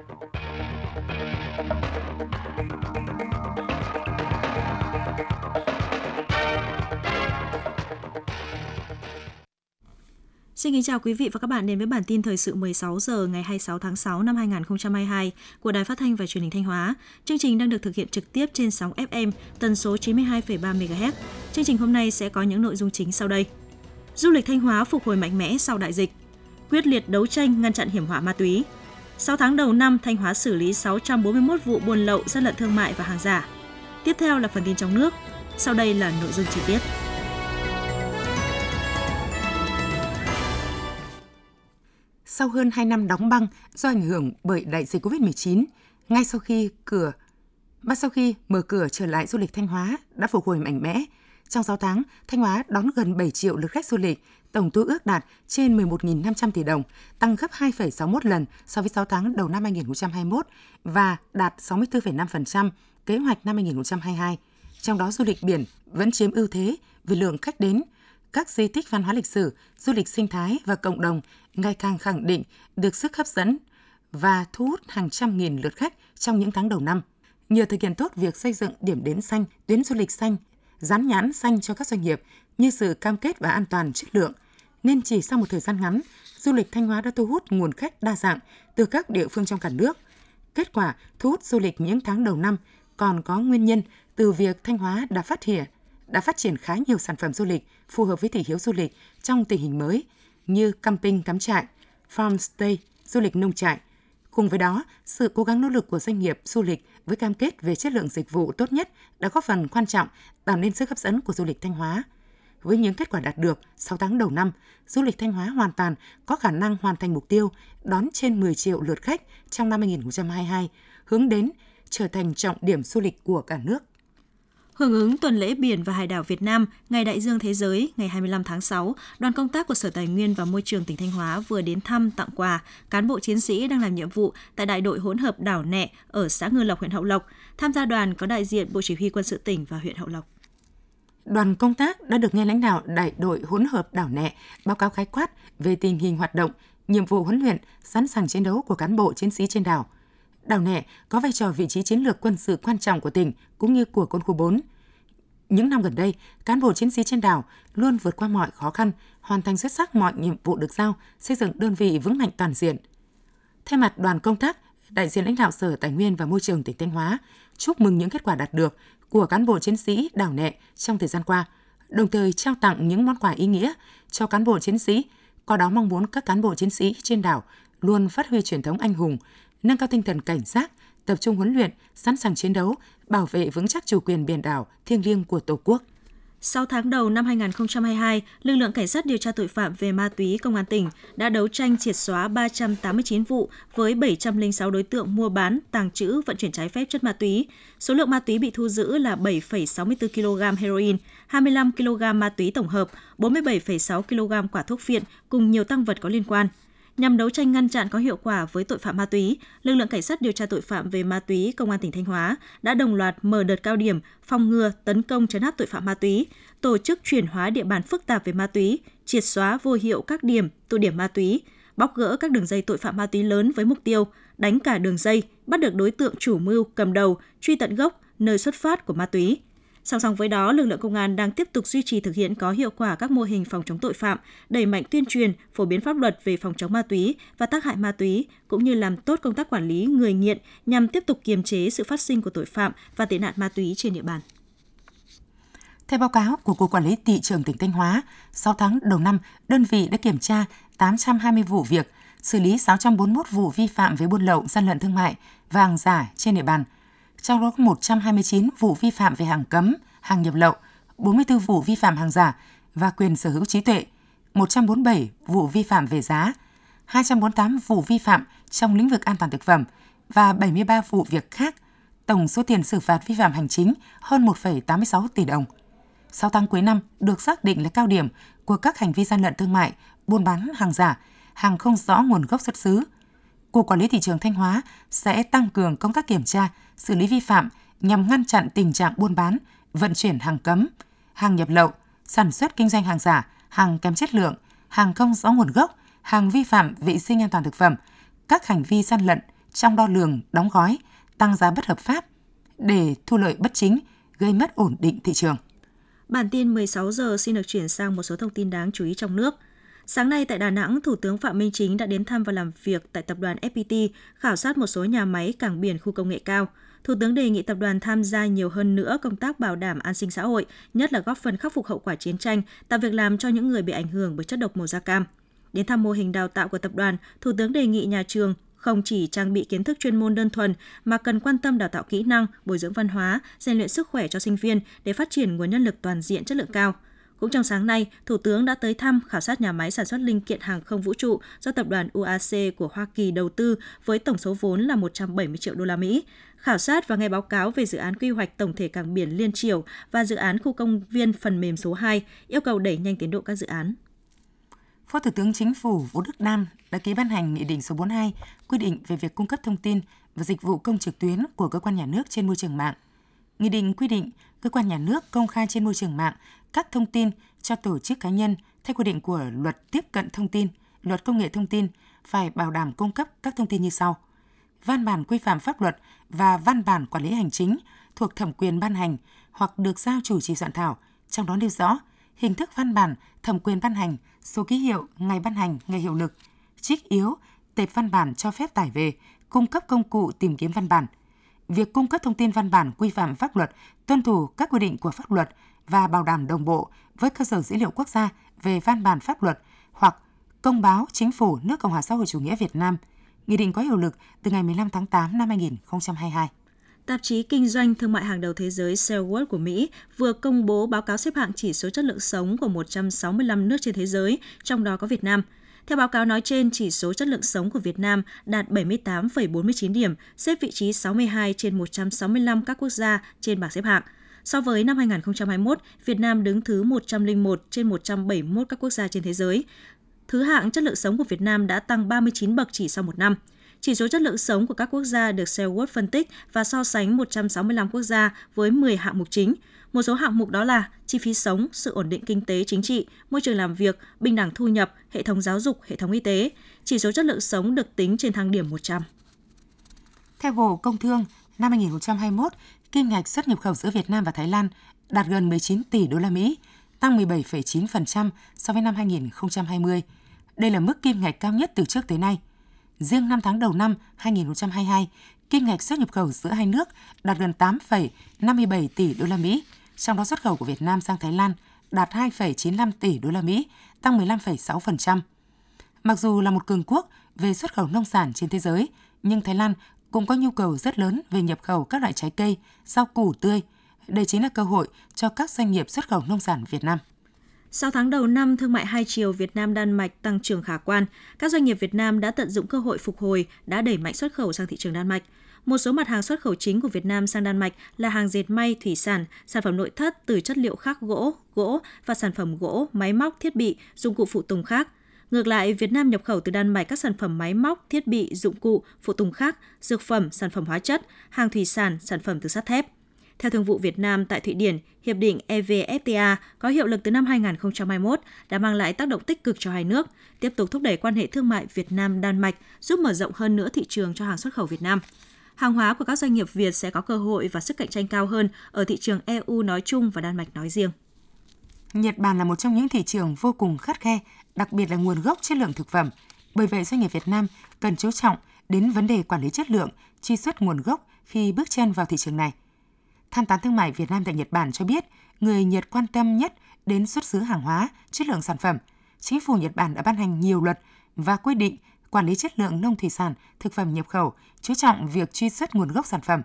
Xin kính chào quý vị và các bạn đến với bản tin thời sự 16 giờ ngày 26 tháng 6 năm 2022 của Đài Phát thanh và Truyền hình Thanh Hóa. Chương trình đang được thực hiện trực tiếp trên sóng FM tần số 92,3 MHz. Chương trình hôm nay sẽ có những nội dung chính sau đây. Du lịch Thanh Hóa phục hồi mạnh mẽ sau đại dịch. Quyết liệt đấu tranh ngăn chặn hiểm họa ma túy. 6 tháng đầu năm, Thanh Hóa xử lý 641 vụ buôn lậu, gian lận thương mại và hàng giả. Tiếp theo là phần tin trong nước. Sau đây là nội dung chi tiết. sau hơn 2 năm đóng băng do ảnh hưởng bởi đại dịch COVID-19, ngay sau khi cửa và sau khi mở cửa trở lại du lịch Thanh Hóa đã phục hồi mạnh mẽ. Trong 6 tháng, Thanh Hóa đón gần 7 triệu lượt khách du lịch, tổng thu ước đạt trên 11.500 tỷ đồng, tăng gấp 2,61 lần so với 6 tháng đầu năm 2021 và đạt 64,5% kế hoạch năm 2022. Trong đó du lịch biển vẫn chiếm ưu thế về lượng khách đến – các di tích văn hóa lịch sử, du lịch sinh thái và cộng đồng ngày càng khẳng định được sức hấp dẫn và thu hút hàng trăm nghìn lượt khách trong những tháng đầu năm. Nhờ thực hiện tốt việc xây dựng điểm đến xanh, tuyến du lịch xanh, dán nhãn xanh cho các doanh nghiệp như sự cam kết và an toàn chất lượng, nên chỉ sau một thời gian ngắn, du lịch Thanh Hóa đã thu hút nguồn khách đa dạng từ các địa phương trong cả nước. Kết quả thu hút du lịch những tháng đầu năm còn có nguyên nhân từ việc Thanh Hóa đã phát hiện đã phát triển khá nhiều sản phẩm du lịch phù hợp với thị hiếu du lịch trong tình hình mới như camping cắm trại, farm stay du lịch nông trại. Cùng với đó, sự cố gắng nỗ lực của doanh nghiệp du lịch với cam kết về chất lượng dịch vụ tốt nhất đã góp phần quan trọng tạo nên sức hấp dẫn của du lịch Thanh Hóa. Với những kết quả đạt được 6 tháng đầu năm, du lịch Thanh Hóa hoàn toàn có khả năng hoàn thành mục tiêu đón trên 10 triệu lượt khách trong năm 2022, hướng đến trở thành trọng điểm du lịch của cả nước. Hưởng ứng tuần lễ biển và hải đảo Việt Nam, Ngày Đại dương Thế giới ngày 25 tháng 6, đoàn công tác của Sở Tài nguyên và Môi trường tỉnh Thanh Hóa vừa đến thăm tặng quà cán bộ chiến sĩ đang làm nhiệm vụ tại đại đội hỗn hợp đảo Nẹ ở xã Ngư Lộc, huyện Hậu Lộc. Tham gia đoàn có đại diện Bộ Chỉ huy Quân sự tỉnh và huyện Hậu Lộc. Đoàn công tác đã được nghe lãnh đạo đại đội hỗn hợp đảo Nẹ báo cáo khái quát về tình hình hoạt động, nhiệm vụ huấn luyện, sẵn sàng chiến đấu của cán bộ chiến sĩ trên đảo – Đảo Nẹ có vai trò vị trí chiến lược quân sự quan trọng của tỉnh cũng như của quân khu 4. Những năm gần đây, cán bộ chiến sĩ trên đảo luôn vượt qua mọi khó khăn, hoàn thành xuất sắc mọi nhiệm vụ được giao, xây dựng đơn vị vững mạnh toàn diện. Thay mặt đoàn công tác, đại diện lãnh đạo Sở Tài nguyên và Môi trường tỉnh Thanh Hóa chúc mừng những kết quả đạt được của cán bộ chiến sĩ đảo Nẹ trong thời gian qua, đồng thời trao tặng những món quà ý nghĩa cho cán bộ chiến sĩ, qua đó mong muốn các cán bộ chiến sĩ trên đảo luôn phát huy truyền thống anh hùng, nâng cao tinh thần cảnh giác, tập trung huấn luyện, sẵn sàng chiến đấu, bảo vệ vững chắc chủ quyền biển đảo thiêng liêng của Tổ quốc. 6 tháng đầu năm 2022, lực lượng cảnh sát điều tra tội phạm về ma túy công an tỉnh đã đấu tranh triệt xóa 389 vụ với 706 đối tượng mua bán, tàng trữ, vận chuyển trái phép chất ma túy. Số lượng ma túy bị thu giữ là 7,64 kg heroin, 25 kg ma túy tổng hợp, 47,6 kg quả thuốc phiện cùng nhiều tăng vật có liên quan. Nhằm đấu tranh ngăn chặn có hiệu quả với tội phạm ma túy, lực lượng cảnh sát điều tra tội phạm về ma túy công an tỉnh Thanh Hóa đã đồng loạt mở đợt cao điểm phòng ngừa, tấn công chấn áp tội phạm ma túy, tổ chức chuyển hóa địa bàn phức tạp về ma túy, triệt xóa vô hiệu các điểm, tụ điểm ma túy, bóc gỡ các đường dây tội phạm ma túy lớn với mục tiêu đánh cả đường dây, bắt được đối tượng chủ mưu cầm đầu, truy tận gốc nơi xuất phát của ma túy, Song song với đó, lực lượng công an đang tiếp tục duy trì thực hiện có hiệu quả các mô hình phòng chống tội phạm, đẩy mạnh tuyên truyền, phổ biến pháp luật về phòng chống ma túy và tác hại ma túy, cũng như làm tốt công tác quản lý người nghiện nhằm tiếp tục kiềm chế sự phát sinh của tội phạm và tệ nạn ma túy trên địa bàn. Theo báo cáo của Cục Quản lý Thị trường tỉnh Thanh Hóa, 6 tháng đầu năm, đơn vị đã kiểm tra 820 vụ việc, xử lý 641 vụ vi phạm về buôn lậu, gian lận thương mại, vàng giả trên địa bàn – trong đó có 129 vụ vi phạm về hàng cấm, hàng nhập lậu, 44 vụ vi phạm hàng giả và quyền sở hữu trí tuệ, 147 vụ vi phạm về giá, 248 vụ vi phạm trong lĩnh vực an toàn thực phẩm và 73 vụ việc khác. Tổng số tiền xử phạt vi phạm hành chính hơn 1,86 tỷ đồng. 6 tháng cuối năm được xác định là cao điểm của các hành vi gian lận thương mại, buôn bán hàng giả, hàng không rõ nguồn gốc xuất xứ, Cục Quản lý Thị trường Thanh Hóa sẽ tăng cường công tác kiểm tra, xử lý vi phạm nhằm ngăn chặn tình trạng buôn bán, vận chuyển hàng cấm, hàng nhập lậu, sản xuất kinh doanh hàng giả, hàng kém chất lượng, hàng không rõ nguồn gốc, hàng vi phạm vệ sinh an toàn thực phẩm, các hành vi gian lận trong đo lường, đóng gói, tăng giá bất hợp pháp để thu lợi bất chính, gây mất ổn định thị trường. Bản tin 16 giờ xin được chuyển sang một số thông tin đáng chú ý trong nước. Sáng nay tại Đà Nẵng, Thủ tướng Phạm Minh Chính đã đến thăm và làm việc tại tập đoàn FPT, khảo sát một số nhà máy cảng biển khu công nghệ cao. Thủ tướng đề nghị tập đoàn tham gia nhiều hơn nữa công tác bảo đảm an sinh xã hội, nhất là góp phần khắc phục hậu quả chiến tranh, tạo việc làm cho những người bị ảnh hưởng bởi chất độc màu da cam. Đến thăm mô hình đào tạo của tập đoàn, Thủ tướng đề nghị nhà trường không chỉ trang bị kiến thức chuyên môn đơn thuần mà cần quan tâm đào tạo kỹ năng, bồi dưỡng văn hóa, rèn luyện sức khỏe cho sinh viên để phát triển nguồn nhân lực toàn diện chất lượng cao. Cũng trong sáng nay, Thủ tướng đã tới thăm khảo sát nhà máy sản xuất linh kiện hàng không vũ trụ do tập đoàn UAC của Hoa Kỳ đầu tư với tổng số vốn là 170 triệu đô la Mỹ. Khảo sát và nghe báo cáo về dự án quy hoạch tổng thể cảng biển Liên Triều và dự án khu công viên phần mềm số 2, yêu cầu đẩy nhanh tiến độ các dự án. Phó Thủ tướng Chính phủ Vũ Đức Đam đã ký ban hành Nghị định số 42 quy định về việc cung cấp thông tin và dịch vụ công trực tuyến của cơ quan nhà nước trên môi trường mạng. Nghị định quy định cơ quan nhà nước công khai trên môi trường mạng các thông tin cho tổ chức cá nhân theo quy định của Luật tiếp cận thông tin, Luật công nghệ thông tin phải bảo đảm cung cấp các thông tin như sau: văn bản quy phạm pháp luật và văn bản quản lý hành chính thuộc thẩm quyền ban hành hoặc được giao chủ trì soạn thảo, trong đó nêu rõ hình thức văn bản, thẩm quyền ban hành, số ký hiệu, ngày ban hành, ngày hiệu lực, trích yếu, tệp văn bản cho phép tải về, cung cấp công cụ tìm kiếm văn bản. Việc cung cấp thông tin văn bản quy phạm pháp luật, tuân thủ các quy định của pháp luật và bảo đảm đồng bộ với cơ sở dữ liệu quốc gia về văn bản pháp luật hoặc công báo chính phủ nước Cộng hòa xã hội chủ nghĩa Việt Nam. Nghị định có hiệu lực từ ngày 15 tháng 8 năm 2022 tạp chí kinh doanh thương mại hàng đầu thế giới Salesforce của Mỹ vừa công bố báo cáo xếp hạng chỉ số chất lượng sống của 165 nước trên thế giới, trong đó có Việt Nam. Theo báo cáo nói trên, chỉ số chất lượng sống của Việt Nam đạt 78,49 điểm, xếp vị trí 62 trên 165 các quốc gia trên bảng xếp hạng. So với năm 2021, Việt Nam đứng thứ 101 trên 171 các quốc gia trên thế giới. Thứ hạng chất lượng sống của Việt Nam đã tăng 39 bậc chỉ sau một năm. Chỉ số chất lượng sống của các quốc gia được Salesforce phân tích và so sánh 165 quốc gia với 10 hạng mục chính. Một số hạng mục đó là chi phí sống, sự ổn định kinh tế chính trị, môi trường làm việc, bình đẳng thu nhập, hệ thống giáo dục, hệ thống y tế. Chỉ số chất lượng sống được tính trên thang điểm 100. Theo Bộ Công Thương, năm 2021, kim ngạch xuất nhập khẩu giữa Việt Nam và Thái Lan đạt gần 19 tỷ đô la Mỹ, tăng 17,9% so với năm 2020. Đây là mức kim ngạch cao nhất từ trước tới nay – Riêng 5 tháng đầu năm 2022, kim ngạch xuất nhập khẩu giữa hai nước đạt gần 8,57 tỷ đô la Mỹ, trong đó xuất khẩu của Việt Nam sang Thái Lan đạt 2,95 tỷ đô la Mỹ, tăng 15,6%. Mặc dù là một cường quốc về xuất khẩu nông sản trên thế giới, nhưng Thái Lan cũng có nhu cầu rất lớn về nhập khẩu các loại trái cây, rau củ tươi. Đây chính là cơ hội cho các doanh nghiệp xuất khẩu nông sản Việt Nam. Sau tháng đầu năm, thương mại hai chiều Việt Nam Đan Mạch tăng trưởng khả quan. Các doanh nghiệp Việt Nam đã tận dụng cơ hội phục hồi, đã đẩy mạnh xuất khẩu sang thị trường Đan Mạch. Một số mặt hàng xuất khẩu chính của Việt Nam sang Đan Mạch là hàng dệt may, thủy sản, sản phẩm nội thất từ chất liệu khác gỗ, gỗ và sản phẩm gỗ, máy móc, thiết bị, dụng cụ phụ tùng khác. Ngược lại, Việt Nam nhập khẩu từ Đan Mạch các sản phẩm máy móc, thiết bị, dụng cụ, phụ tùng khác, dược phẩm, sản phẩm hóa chất, hàng thủy sản, sản phẩm từ sắt thép. Theo Thương vụ Việt Nam tại Thụy Điển, Hiệp định EVFTA có hiệu lực từ năm 2021 đã mang lại tác động tích cực cho hai nước, tiếp tục thúc đẩy quan hệ thương mại Việt Nam-Đan Mạch, giúp mở rộng hơn nữa thị trường cho hàng xuất khẩu Việt Nam. Hàng hóa của các doanh nghiệp Việt sẽ có cơ hội và sức cạnh tranh cao hơn ở thị trường EU nói chung và Đan Mạch nói riêng. Nhật Bản là một trong những thị trường vô cùng khắt khe, đặc biệt là nguồn gốc chất lượng thực phẩm. Bởi vậy, doanh nghiệp Việt Nam cần chú trọng đến vấn đề quản lý chất lượng, truy xuất nguồn gốc khi bước chân vào thị trường này – Tham tán thương mại Việt Nam tại Nhật Bản cho biết, người Nhật quan tâm nhất đến xuất xứ hàng hóa, chất lượng sản phẩm. Chính phủ Nhật Bản đã ban hành nhiều luật và quy định quản lý chất lượng nông thủy sản, thực phẩm nhập khẩu, chú trọng việc truy xuất nguồn gốc sản phẩm.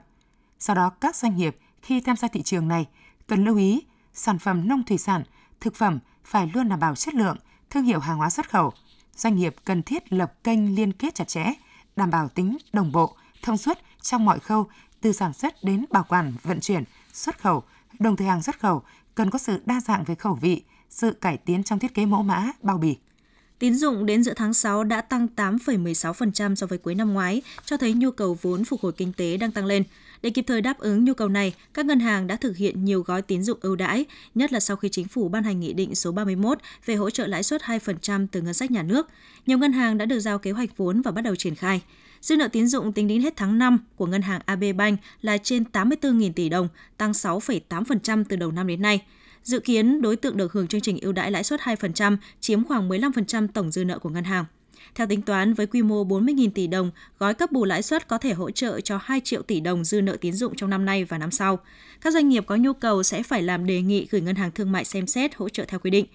Sau đó, các doanh nghiệp khi tham gia thị trường này cần lưu ý sản phẩm nông thủy sản, thực phẩm phải luôn đảm bảo chất lượng, thương hiệu hàng hóa xuất khẩu. Doanh nghiệp cần thiết lập kênh liên kết chặt chẽ, đảm bảo tính đồng bộ, thông suốt trong mọi khâu từ sản xuất đến bảo quản, vận chuyển, xuất khẩu, đồng thời hàng xuất khẩu cần có sự đa dạng về khẩu vị, sự cải tiến trong thiết kế mẫu mã, bao bì. Tín dụng đến giữa tháng 6 đã tăng 8,16% so với cuối năm ngoái, cho thấy nhu cầu vốn phục hồi kinh tế đang tăng lên. Để kịp thời đáp ứng nhu cầu này, các ngân hàng đã thực hiện nhiều gói tín dụng ưu đãi, nhất là sau khi chính phủ ban hành nghị định số 31 về hỗ trợ lãi suất 2% từ ngân sách nhà nước. Nhiều ngân hàng đã được giao kế hoạch vốn và bắt đầu triển khai. Dư nợ tín dụng tính đến hết tháng 5 của ngân hàng AB Bank là trên 84.000 tỷ đồng, tăng 6,8% từ đầu năm đến nay. Dự kiến đối tượng được hưởng chương trình ưu đãi lãi suất 2% chiếm khoảng 15% tổng dư nợ của ngân hàng. Theo tính toán, với quy mô 40.000 tỷ đồng, gói cấp bù lãi suất có thể hỗ trợ cho 2 triệu tỷ đồng dư nợ tín dụng trong năm nay và năm sau. Các doanh nghiệp có nhu cầu sẽ phải làm đề nghị gửi ngân hàng thương mại xem xét hỗ trợ theo quy định.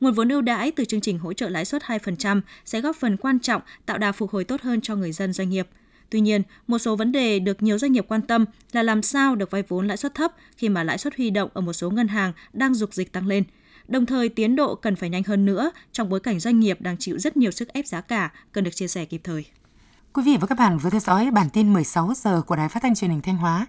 Nguồn vốn ưu đãi từ chương trình hỗ trợ lãi suất 2% sẽ góp phần quan trọng tạo đà phục hồi tốt hơn cho người dân doanh nghiệp. Tuy nhiên, một số vấn đề được nhiều doanh nghiệp quan tâm là làm sao được vay vốn lãi suất thấp khi mà lãi suất huy động ở một số ngân hàng đang dục dịch tăng lên. Đồng thời, tiến độ cần phải nhanh hơn nữa trong bối cảnh doanh nghiệp đang chịu rất nhiều sức ép giá cả, cần được chia sẻ kịp thời. Quý vị và các bạn vừa theo dõi bản tin 16 giờ của Đài Phát thanh Truyền hình Thanh Hóa.